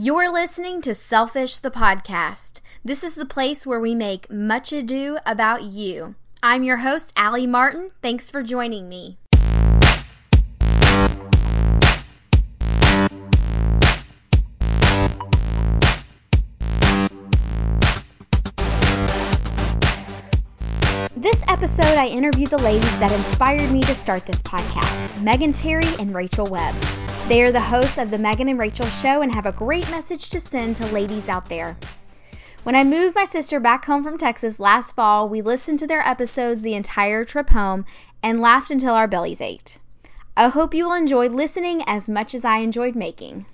You're listening to Selfish the Podcast. This is the place where we make much ado about you. I'm your host, Allie Martin. Thanks for joining me. This episode, I interviewed the ladies that inspired me to start this podcast Megan Terry and Rachel Webb. They are the hosts of the Megan and Rachel Show and have a great message to send to ladies out there. When I moved my sister back home from Texas last fall, we listened to their episodes the entire trip home and laughed until our bellies ached. I hope you will enjoy listening as much as I enjoyed making.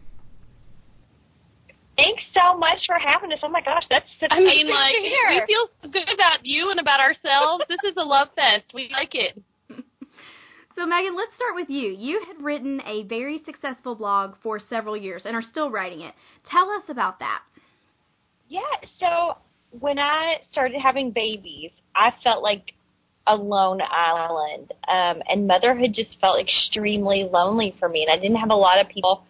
Thanks so much for having us. Oh my gosh, that's such I mean, like we feel so good about you and about ourselves. this is a love fest. We like it. So, Megan, let's start with you. You had written a very successful blog for several years and are still writing it. Tell us about that. Yeah, so when I started having babies, I felt like a lone island, um, and motherhood just felt extremely lonely for me, and I didn't have a lot of people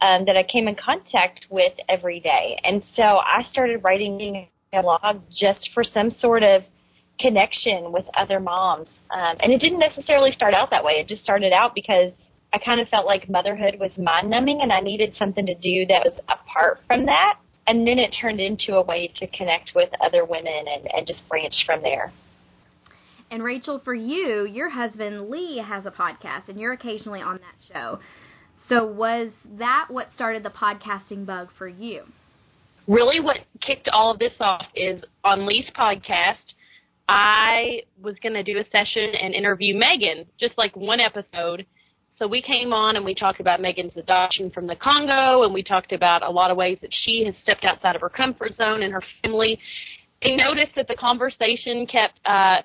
um, that I came in contact with every day. And so I started writing a blog just for some sort of connection with other moms. Um, and it didn't necessarily start out that way. It just started out because I kind of felt like motherhood was mind numbing and I needed something to do that was apart from that. And then it turned into a way to connect with other women and, and just branch from there. And Rachel, for you, your husband Lee has a podcast and you're occasionally on that show. So was that what started the podcasting bug for you? Really, what kicked all of this off is on Lee's podcast. I was going to do a session and interview Megan, just like one episode. So we came on and we talked about Megan's adoption from the Congo, and we talked about a lot of ways that she has stepped outside of her comfort zone and her family. And noticed that the conversation kept uh,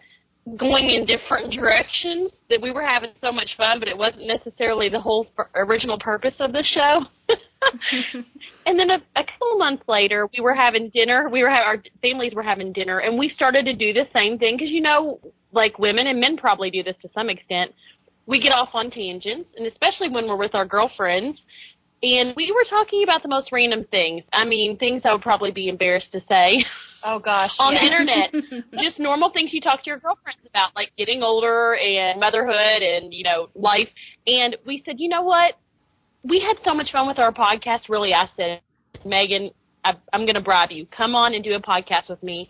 going in different directions that we were having so much fun but it wasn't necessarily the whole original purpose of the show and then a, a couple months later we were having dinner we were ha- our families were having dinner and we started to do the same thing because you know like women and men probably do this to some extent we get off on tangents and especially when we're with our girlfriends and we were talking about the most random things. I mean, things I would probably be embarrassed to say. Oh gosh. on yeah. the internet. Just normal things you talk to your girlfriends about, like getting older and motherhood and, you know, life. And we said, you know what? We had so much fun with our podcast. Really, I said, Megan, I, I'm going to bribe you. Come on and do a podcast with me.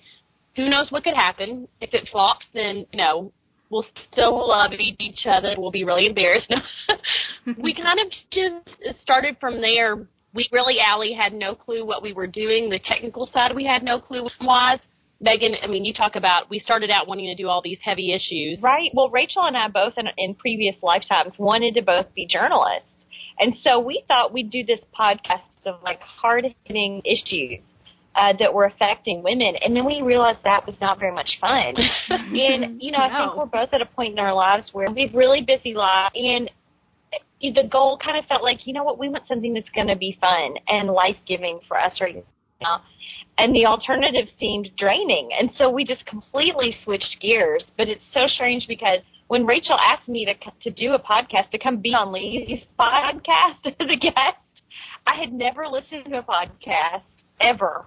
Who knows what could happen? If it flops, then, you know, we'll still love each other. We'll be really embarrassed. we kind of just started from there. We really, Allie, had no clue what we were doing. The technical side, we had no clue was. Megan, I mean, you talk about we started out wanting to do all these heavy issues. Right. Well, Rachel and I both in, in previous lifetimes wanted to both be journalists. And so we thought we'd do this podcast of like hard hitting issues uh, that were affecting women. And then we realized that was not very much fun. and, you know, I No. think we're both at a point in our lives where we have really busy lives. And the goal kind of felt like, you know what, we want something that's going to be fun and life giving for us right now. And the alternative seemed draining. And so we just completely switched gears. But it's so strange because when Rachel asked me to, to do a podcast, to come be on Lee's podcast as a guest, I had never listened to a podcast ever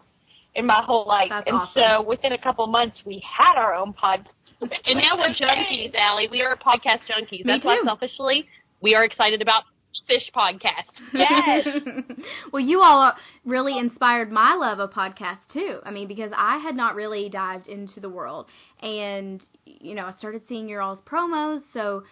in my whole life. That's and awesome. so within a couple months, we had our own podcast. And now we're junkies, Allie. We are podcast junkies. Me That's why too. selfishly we are excited about Fish Podcast. Yes. well, you all really inspired my love of podcasts too. I mean, because I had not really dived into the world, and you know, I started seeing your all's promos, so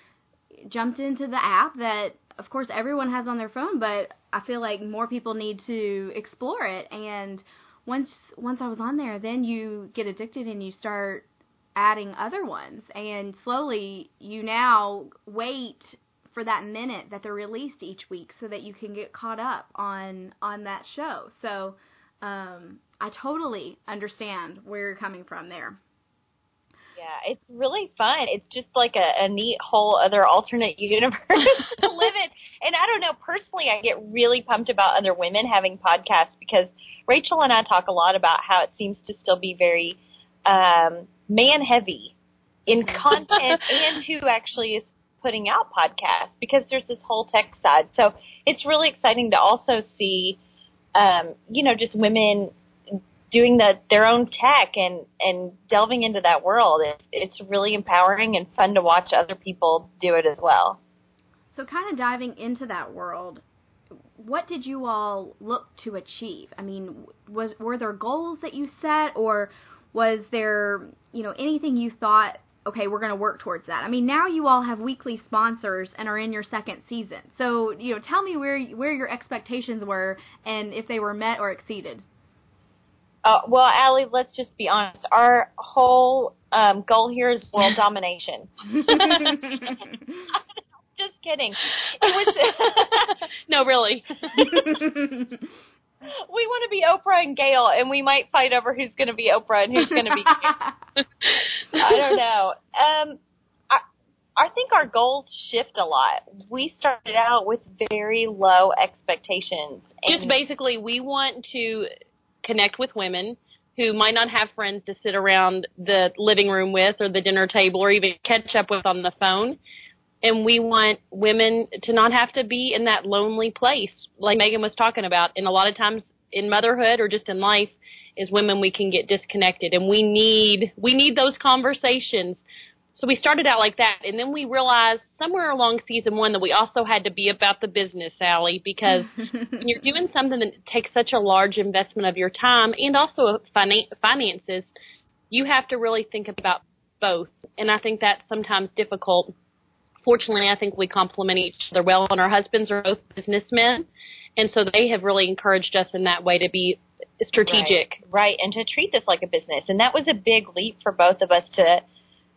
jumped into the app that, of course, everyone has on their phone, but I feel like more people need to explore it. And once once I was on there, then you get addicted and you start adding other ones, and slowly you now wait for that minute that they're released each week so that you can get caught up on on that show. So um, I totally understand where you're coming from there. Yeah, it's really fun. It's just like a, a neat whole other alternate universe to live in. And I don't know, personally, I get really pumped about other women having podcasts because Rachel and I talk a lot about how it seems to still be very um, man heavy in content and who actually is putting out podcasts because there's this whole tech side. So it's really exciting to also see um, you know, just women doing the their own tech and and delving into that world. It's it's really empowering and fun to watch other people do it as well. So, kind of diving into that world, what did you all look to achieve? I mean, was were there goals that you set, or was there you know anything you thought? Okay, we're going to work towards that. I mean, now you all have weekly sponsors and are in your second season. So, you know, tell me where where your expectations were and if they were met or exceeded. Uh, well, Allie, let's just be honest. Our whole um, goal here is world domination. just kidding. It was no, really. We want to be Oprah and Gayle, and we might fight over who's going to be Oprah and who's going to be. I don't know. Um, I I think our goals shift a lot. We started out with very low expectations. Just basically, we want to connect with women who might not have friends to sit around the living room with or the dinner table or even catch up with on the phone. And we want women to not have to be in that lonely place, like Megan was talking about. And a lot of times in motherhood or just in life, is women we can get disconnected, and we need we need those conversations so we started out like that, and then we realized somewhere along season one that we also had to be about the business, Allie, because when you're doing something that takes such a large investment of your time and also finan- finances, you have to really think about both. And I think that's sometimes difficult. Fortunately, I think we complement each other well, and our husbands are both businessmen, and so they have really encouraged us in that way to be strategic. Right, right, and to treat this like a business. And that was a big leap for both of us to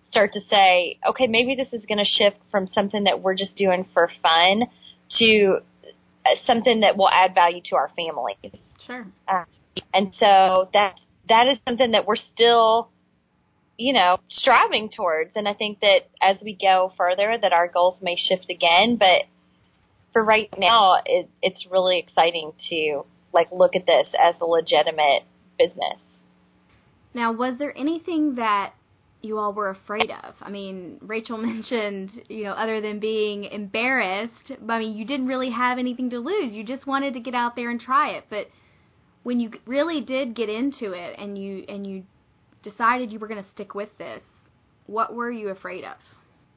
start to say, okay, maybe this is going to shift from something that we're just doing for fun to uh, something that will add value to our family. Sure. Uh, and so that that is something that we're still, you know, striving towards. And I think that as we go further, that our goals may shift again. But for right now, it, it's really exciting to like look at this as a legitimate business. Now, was there anything that you all were afraid of. I mean, Rachel mentioned, you know, other than being embarrassed, I mean, you didn't really have anything to lose. You just wanted to get out there and try it. But when you really did get into it and you and you decided you were going to stick with this, what were you afraid of?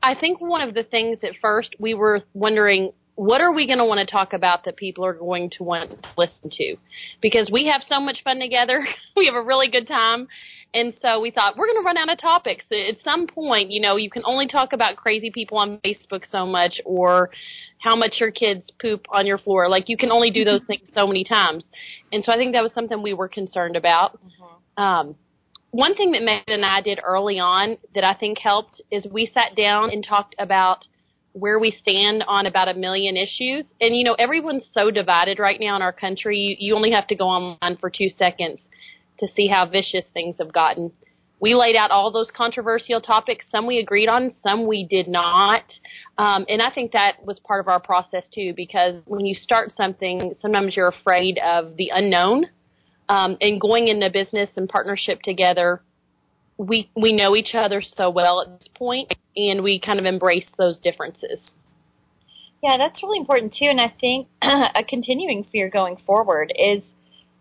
I think one of the things at first we were wondering what are we going to want to talk about that people are going to want to listen to? Because we have so much fun together. we have a really good time. And so we thought we're going to run out of topics. At some point, you know, you can only talk about crazy people on Facebook so much or how much your kids poop on your floor. Like you can only do those things so many times. And so I think that was something we were concerned about. Mm-hmm. Um, one thing that Megan and I did early on that I think helped is we sat down and talked about where we stand on about a million issues. And you know, everyone's so divided right now in our country. You, you only have to go online for two seconds to see how vicious things have gotten. We laid out all those controversial topics. Some we agreed on, some we did not. Um, and I think that was part of our process too, because when you start something, sometimes you're afraid of the unknown. Um, and going into business and partnership together, we we know each other so well at this point, and we kind of embrace those differences. Yeah, that's really important too. And I think a continuing fear going forward is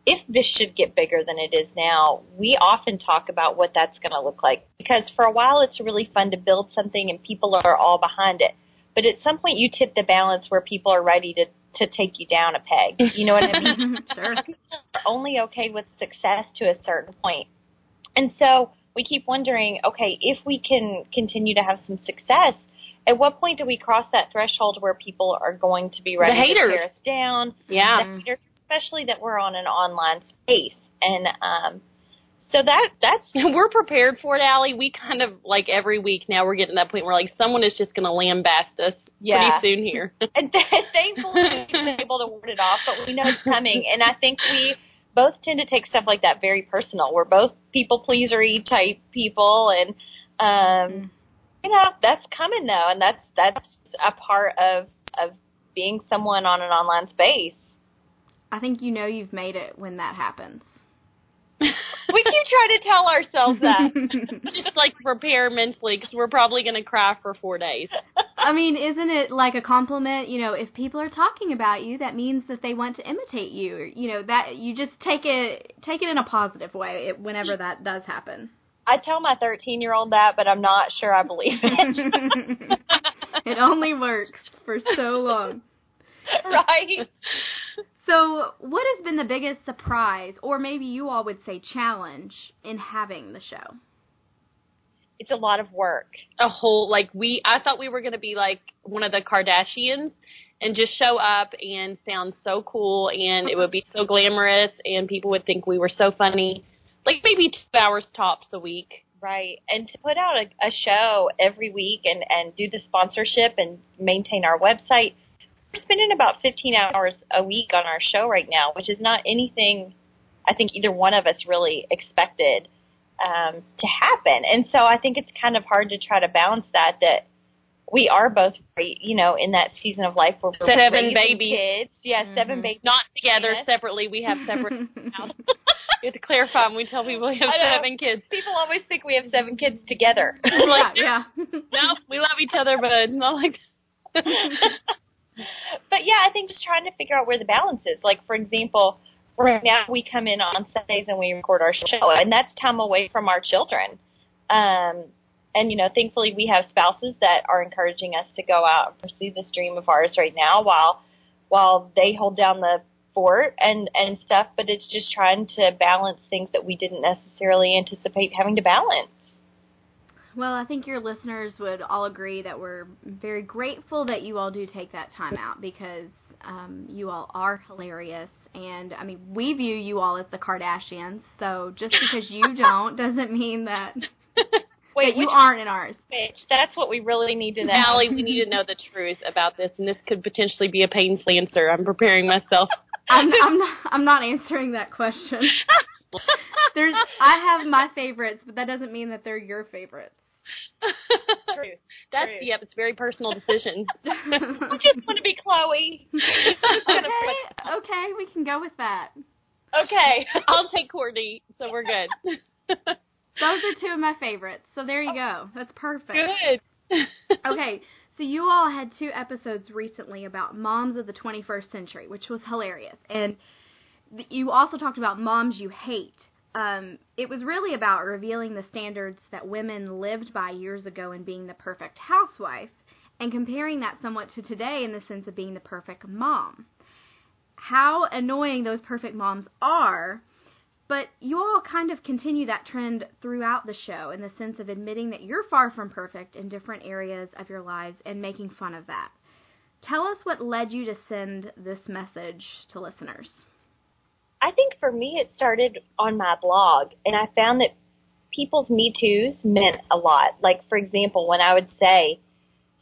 if this should get bigger than it is now, we often talk about what that's going to look like. Because for a while, it's really fun to build something and people are all behind it. But at some point, you tip the balance where people are ready to to take you down a peg. You know what I mean? sure. Only okay with success to a certain point. And so we keep wondering, okay, if we can continue to have some success, at what point do we cross that threshold where people are going to be ready to tear us down? Yeah. Haters, especially that we're on an online space. And um so that that's we're prepared for it, Allie. We kind of like every week now we're getting to that point where like someone is just gonna lambast us yeah. pretty soon here. and thankfully we've been able to ward it off, but we know it's coming and I think we both tend to take stuff like that very personal. We're both people pleasery type people and um mm. you know, that's coming though and that's that's a part of of being someone on an online space. I think you know you've made it when that happens. We keep trying to tell ourselves that. Just like prepare mentally because we're probably going to cry for four days. I mean, isn't it like a compliment? You know, if people are talking about you, that means that they want to imitate you. You know, that you just take it take it in a positive way whenever that does happen. I tell my 13 year old that, but I'm not sure I believe it. it only works for so long. right. So, what has been the biggest surprise, or maybe you all would say challenge, in having the show? It's a lot of work. A whole like we I thought we were going to be like one of the Kardashians and just show up and sound so cool and it would be so glamorous and people would think we were so funny. Like maybe 2 hours tops a week. Right. And to put out a, a show every week and and do the sponsorship and maintain our website we're spending about 15 hours a week on our show right now, which is not anything I think either one of us really expected um, to happen. And so I think it's kind of hard to try to balance that. That we are both, you know, in that season of life where we're seven babies, kids, yeah, mm-hmm. seven babies, not together, separately. We have separate. you have to clarify when we tell people we have seven kids. People always think we have seven kids together. like, yeah, no, we love each other, but not like but yeah, I think just trying to figure out where the balance is. Like for example, right now we come in on Sundays and we record our show, and that's time away from our children. Um, and you know, thankfully we have spouses that are encouraging us to go out and pursue this dream of ours right now, while while they hold down the fort and and stuff. But it's just trying to balance things that we didn't necessarily anticipate having to balance. Well, I think your listeners would all agree that we're very grateful that you all do take that time out because um, you all are hilarious. And I mean, we view you all as the Kardashians. So just because you don't doesn't mean that. Wait, that you aren't in ours. Bitch, that's what we really need to know. Allie, we need to know the truth about this, and this could potentially be a painfully answer. I'm preparing myself. I'm, I'm not. I'm not answering that question. There's. I have my favorites, but that doesn't mean that they're your favorites. True. That's True. yep. It's a very personal decision. I just want to be Khloe. okay, okay, we can go with that. Okay, I'll take Kourtney, so we're good. Those are two of my favorites. So there you go. That's perfect. Good. okay, so you all had two episodes recently about moms of the 21st century, which was hilarious, and you also talked about moms you hate um, it was really about revealing the standards that women lived by years ago in being the perfect housewife and comparing that somewhat to today in the sense of being the perfect mom. How annoying those perfect moms are, but you all kind of continue that trend throughout the show in the sense of admitting that you're far from perfect in different areas of your lives and making fun of that. Tell us what led you to send this message to listeners. I think for me, it started on my blog, and I found that people's Me Too's meant a lot. Like, for example, when I would say,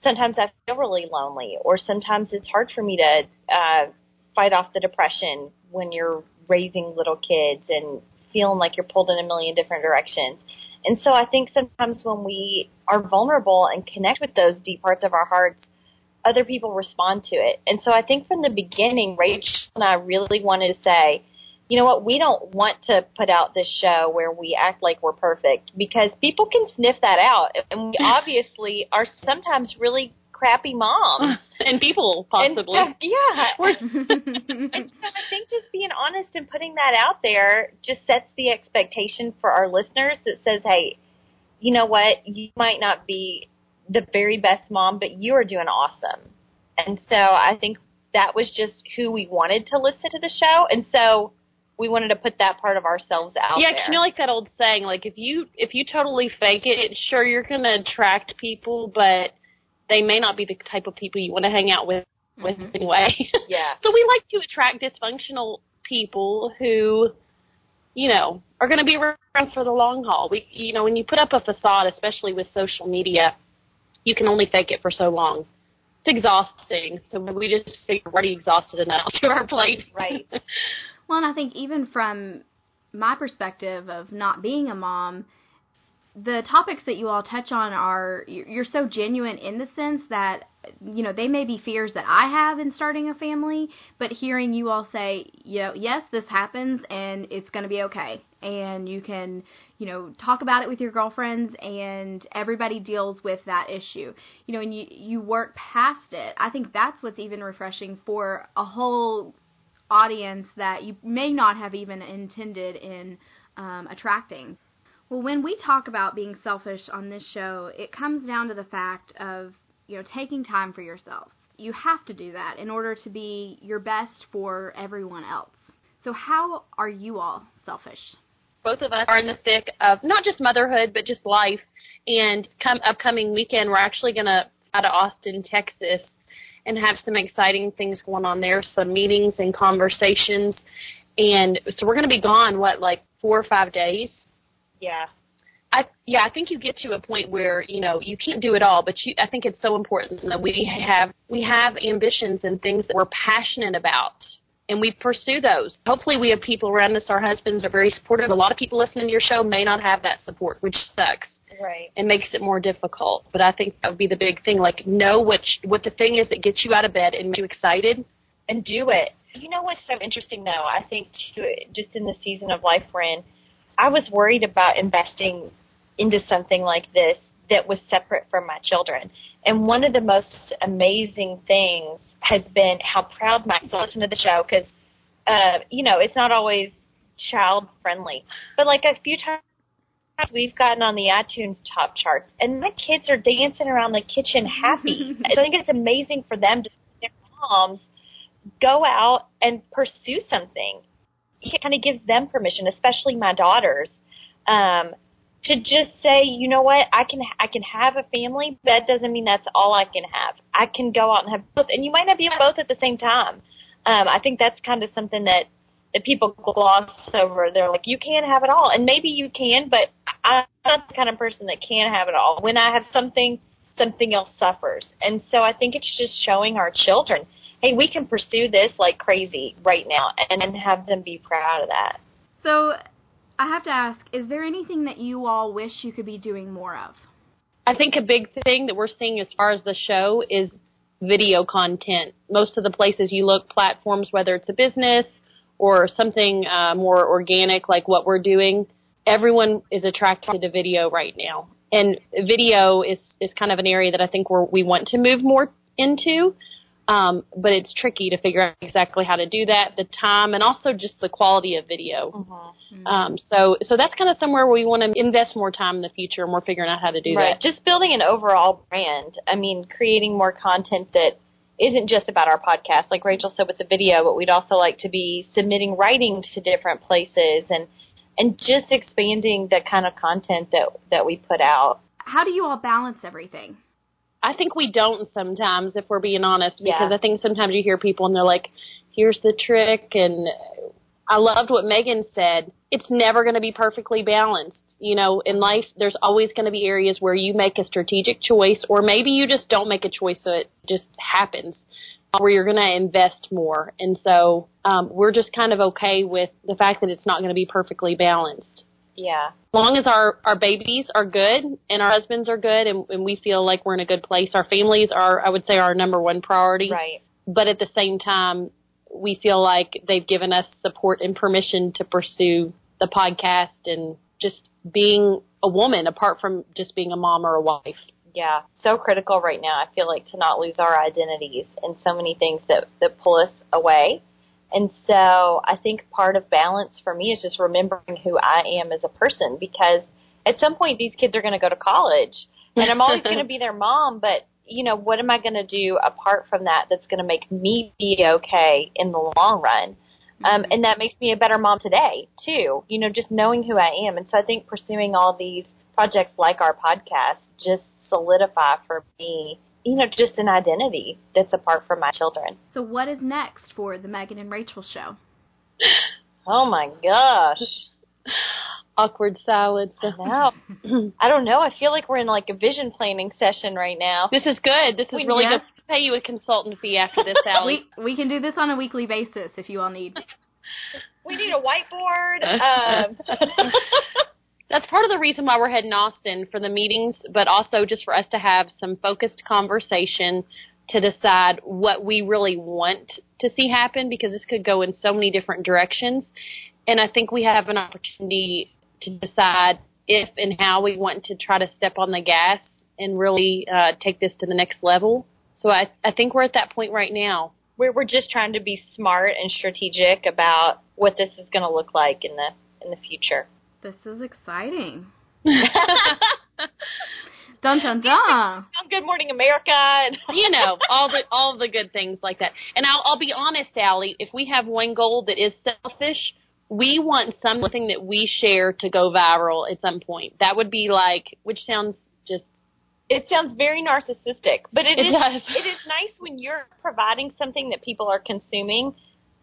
sometimes I feel really lonely, or sometimes it's hard for me to uh, fight off the depression when you're raising little kids and feeling like you're pulled in a million different directions. And so I think sometimes when we are vulnerable and connect with those deep parts of our hearts, other people respond to it. And so I think from the beginning, Rachel and I really wanted to say, you know what, we don't want to put out this show where we act like we're perfect because people can sniff that out. And we obviously are sometimes really crappy moms. and people, possibly. And, uh, yeah. and I think just being honest and putting that out there just sets the expectation for our listeners that says, hey, you know what, you might not be the very best mom, but you are doing awesome. And so I think that was just who we wanted to listen to the show. And so we wanted to put that part of ourselves out yeah, there. you know, like that old saying, like if you if you totally fake it, sure you're going to attract people, but they may not be the type of people you want to hang out with with mm-hmm. anyway. Yeah. so we like to attract dysfunctional people who, you know, are going to be around for the long haul. We, you know, when you put up a facade, especially with social media, you can only fake it for so long. It's exhausting. So we just figured we're already exhausted enough to our plate. Right. Well, and I think even from my perspective of not being a mom, the topics that you all touch on are you're so genuine in the sense that you know they may be fears that I have in starting a family, but hearing you all say, you know, yes, this happens and it's going to be okay, and you can you know talk about it with your girlfriends and everybody deals with that issue, you know, and you you work past it. I think that's what's even refreshing for a whole audience that you may not have even intended in um, attracting. Well, when we talk about being selfish on this show, it comes down to the fact of, you know, taking time for yourself. You have to do that in order to be your best for everyone else. So, how are you all selfish? Both of us are in the thick of not just motherhood, but just life. And come upcoming weekend, we're actually going to out of Austin, Texas, and have some exciting things going on there, some meetings and conversations. And so we're going to be gone, what, like four or five days? Yeah. I yeah, I think you get to a point where you know you can't do it all, but you, I think it's so important that we have we have ambitions and things that we're passionate about, and we pursue those. Hopefully, we have people around us. Our husbands are very supportive. A lot of people listening to your show may not have that support, which sucks. Right. It makes it more difficult. But I think that would be the big thing. Like know what what the thing is that gets you out of bed and makes you excited, and do it. You know what's so interesting though? I think too, just in the season of life we're in I was worried about investing into something like this that was separate from my children. And one of the most amazing things has been how proud my kids listen to the show because, uh, you know, it's not always child friendly. But like a few times we've gotten on the iTunes top charts, and my kids are dancing around the kitchen happy. So I think it's amazing for them to see their moms go out and pursue something it kind of gives them permission, especially my daughters, um, to just say, you know what, I can I can have a family, but that doesn't mean that's all I can have. I can go out and have both, and you might not be both at the same time. Um, I think that's kind of something that that people gloss over. They're like, you can't have it all, and maybe you can, but I'm not the kind of person that can have it all. When I have something, something else suffers, and so I think it's just showing our children hey, we can pursue this like crazy right now and, and have them be proud of that. So I have to ask, is there anything that you all wish you could be doing more of? I think a big thing that we're seeing as far as the show is video content. Most of the places you look, platforms, whether it's a business or something uh, more organic like what we're doing, everyone is attracted to video right now. And video is, is kind of an area that I think we're, we want to move more into. Um, but it's tricky to figure out exactly how to do that, the time, and also just the quality of video. Mm-hmm. Um, so, so that's kind of somewhere where we want to invest more time in the future, and we're figuring out how to do right. that. Just building an overall brand. I mean, creating more content that isn't just about our podcast, like Rachel said with the video, but we'd also like to be submitting writing to different places and and just expanding the kind of content that that we put out. How do you all balance everything? I think we don't sometimes, if we're being honest, because yeah. I think sometimes you hear people and they're like, "Here's the trick," and I loved what Megan said. It's never going to be perfectly balanced. You know, in life, there's always going to be areas where you make a strategic choice, or maybe you just don't make a choice, so it just happens, where you're going to invest more. And so um, we're just kind of okay with the fact that it's not going to be perfectly balanced. Yeah. As long as our our babies are good and our husbands are good and, and we feel like we're in a good place, our families are I would say our number one priority. Right. But at the same time, we feel like they've given us support and permission to pursue the podcast and just being a woman apart from just being a mom or a wife. Yeah, so critical right now. I feel like to not lose our identities and so many things that that pull us away and so I think part of balance for me is just remembering who I am as a person because at some point these kids are going to go to college and I'm always going to be their mom, but you know, what am I going to do apart from that that's going to make me be okay in the long run? Um, and that makes me a better mom today too, you know, just knowing who I am. And so I think pursuing all these projects like our podcast just solidify for me you know, just an identity that's apart from my children. So, what is next for the Megan and Rachel show? Oh my gosh. Awkward silence. I know. I don't know. I feel like we're in like a vision planning session right now. This is good. This is We- really yeah. good. Pay you a consultant fee after this, Allie. We we can do this on a weekly basis if you all need. We need a whiteboard. Um, that's part of the reason why we're heading Austin for the meetings, but also just for us to have some focused conversation to decide what we really want to see happen because this could go in so many different directions. And I think we have an opportunity to decide if and how we want to try to step on the gas and really uh, take this to the next level. So I, I think we're at that point right now. We're, we're just trying to be smart and strategic about what this is going to look like in the in the future. This is exciting. dun dun dun. Good Morning America. And you know all the all the good things like that. And I'll I'll be honest, Allie. If we have one goal that is selfish, we want something that we share to go viral at some point. That would be like, which sounds just. It sounds very narcissistic, but it, It is, does. It is nice when you're providing something that people are consuming,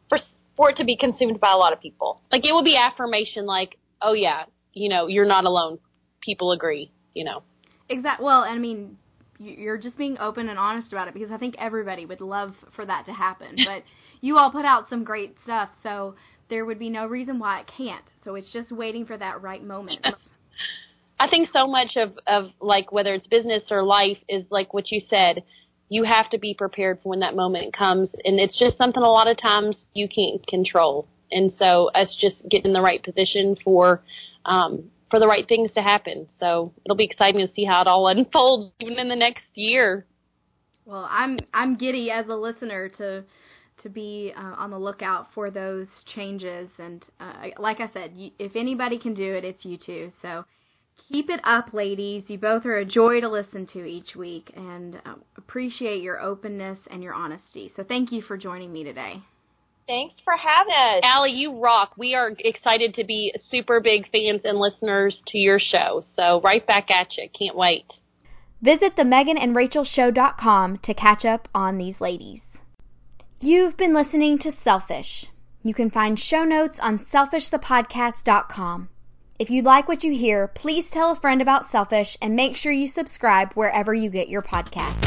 for for it to be consumed by a lot of people. Like it would be affirmation, like, oh yeah, you know, you're not alone. People agree. You know. Exactly. Well, I mean, you- you're just being open and honest about it because I think everybody would love for that to happen. But you all put out some great stuff, so there would be no reason why it can't. So it's just waiting for that right moment. I think so much of of like whether it's business or life is like what you said. You have to be prepared for when that moment comes, and it's just something a lot of times you can't control. And so us just getting in the right position for um, for the right things to happen. So it'll be exciting to see how it all unfolds even in the next year. Well, I'm I'm giddy as a listener to to be uh, on the lookout for those changes. And uh, like I said, if anybody can do it, it's you two. So keep it up, ladies. You both are a joy to listen to each week, and uh, appreciate your openness and your honesty. So thank you for joining me today. Thanks for having us. Allie, you rock. We are excited to be super big fans and listeners to your show. So right back at you. Can't wait. Visit the Megan and Rachel Show.com to catch up on these ladies. You've been listening to Selfish. You can find show notes on selfishthepodcast.com. If you like what you hear, please tell a friend about Selfish and make sure you subscribe wherever you get your podcasts.